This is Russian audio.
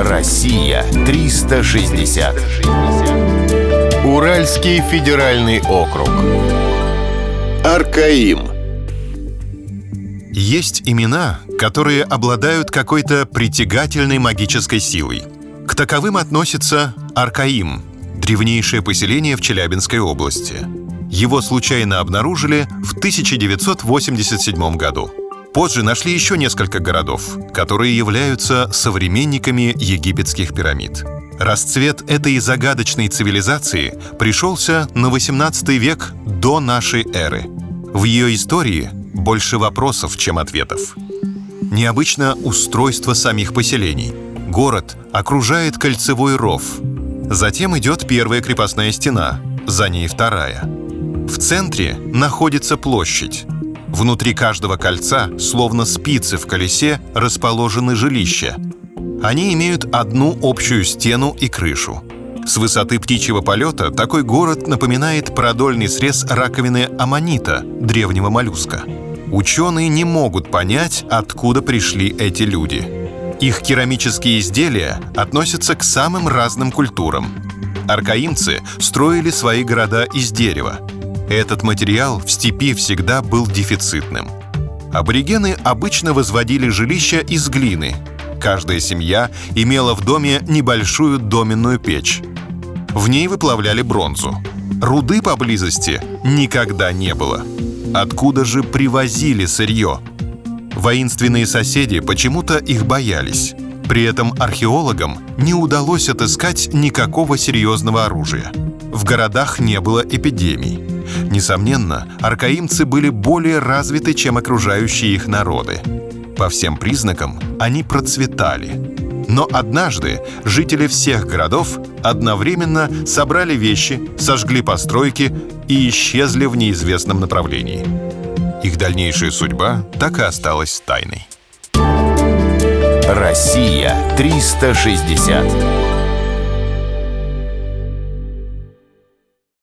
Россия 360. Уральский федеральный округ. Аркаим. Есть имена, которые обладают какой-то притягательной магической силой. К таковым относится Аркаим, древнейшее поселение в Челябинской области. Его случайно обнаружили в 1987 году. Позже нашли еще несколько городов, которые являются современниками египетских пирамид. Расцвет этой загадочной цивилизации пришелся на 18 век до нашей эры. В ее истории больше вопросов, чем ответов. Необычно устройство самих поселений. Город окружает кольцевой ров. Затем идет первая крепостная стена, за ней вторая. В центре находится площадь. Внутри каждого кольца, словно спицы в колесе, расположены жилища. Они имеют одну общую стену и крышу. С высоты птичьего полета такой город напоминает продольный срез раковины аммонита, древнего моллюска. Ученые не могут понять, откуда пришли эти люди. Их керамические изделия относятся к самым разным культурам. Аркаимцы строили свои города из дерева – этот материал в степи всегда был дефицитным. Аборигены обычно возводили жилища из глины. Каждая семья имела в доме небольшую доменную печь. В ней выплавляли бронзу. Руды поблизости никогда не было. Откуда же привозили сырье? Воинственные соседи почему-то их боялись. При этом археологам не удалось отыскать никакого серьезного оружия. В городах не было эпидемий. Несомненно, аркаимцы были более развиты, чем окружающие их народы. По всем признакам они процветали. Но однажды жители всех городов одновременно собрали вещи, сожгли постройки и исчезли в неизвестном направлении. Их дальнейшая судьба так и осталась тайной. Россия 360.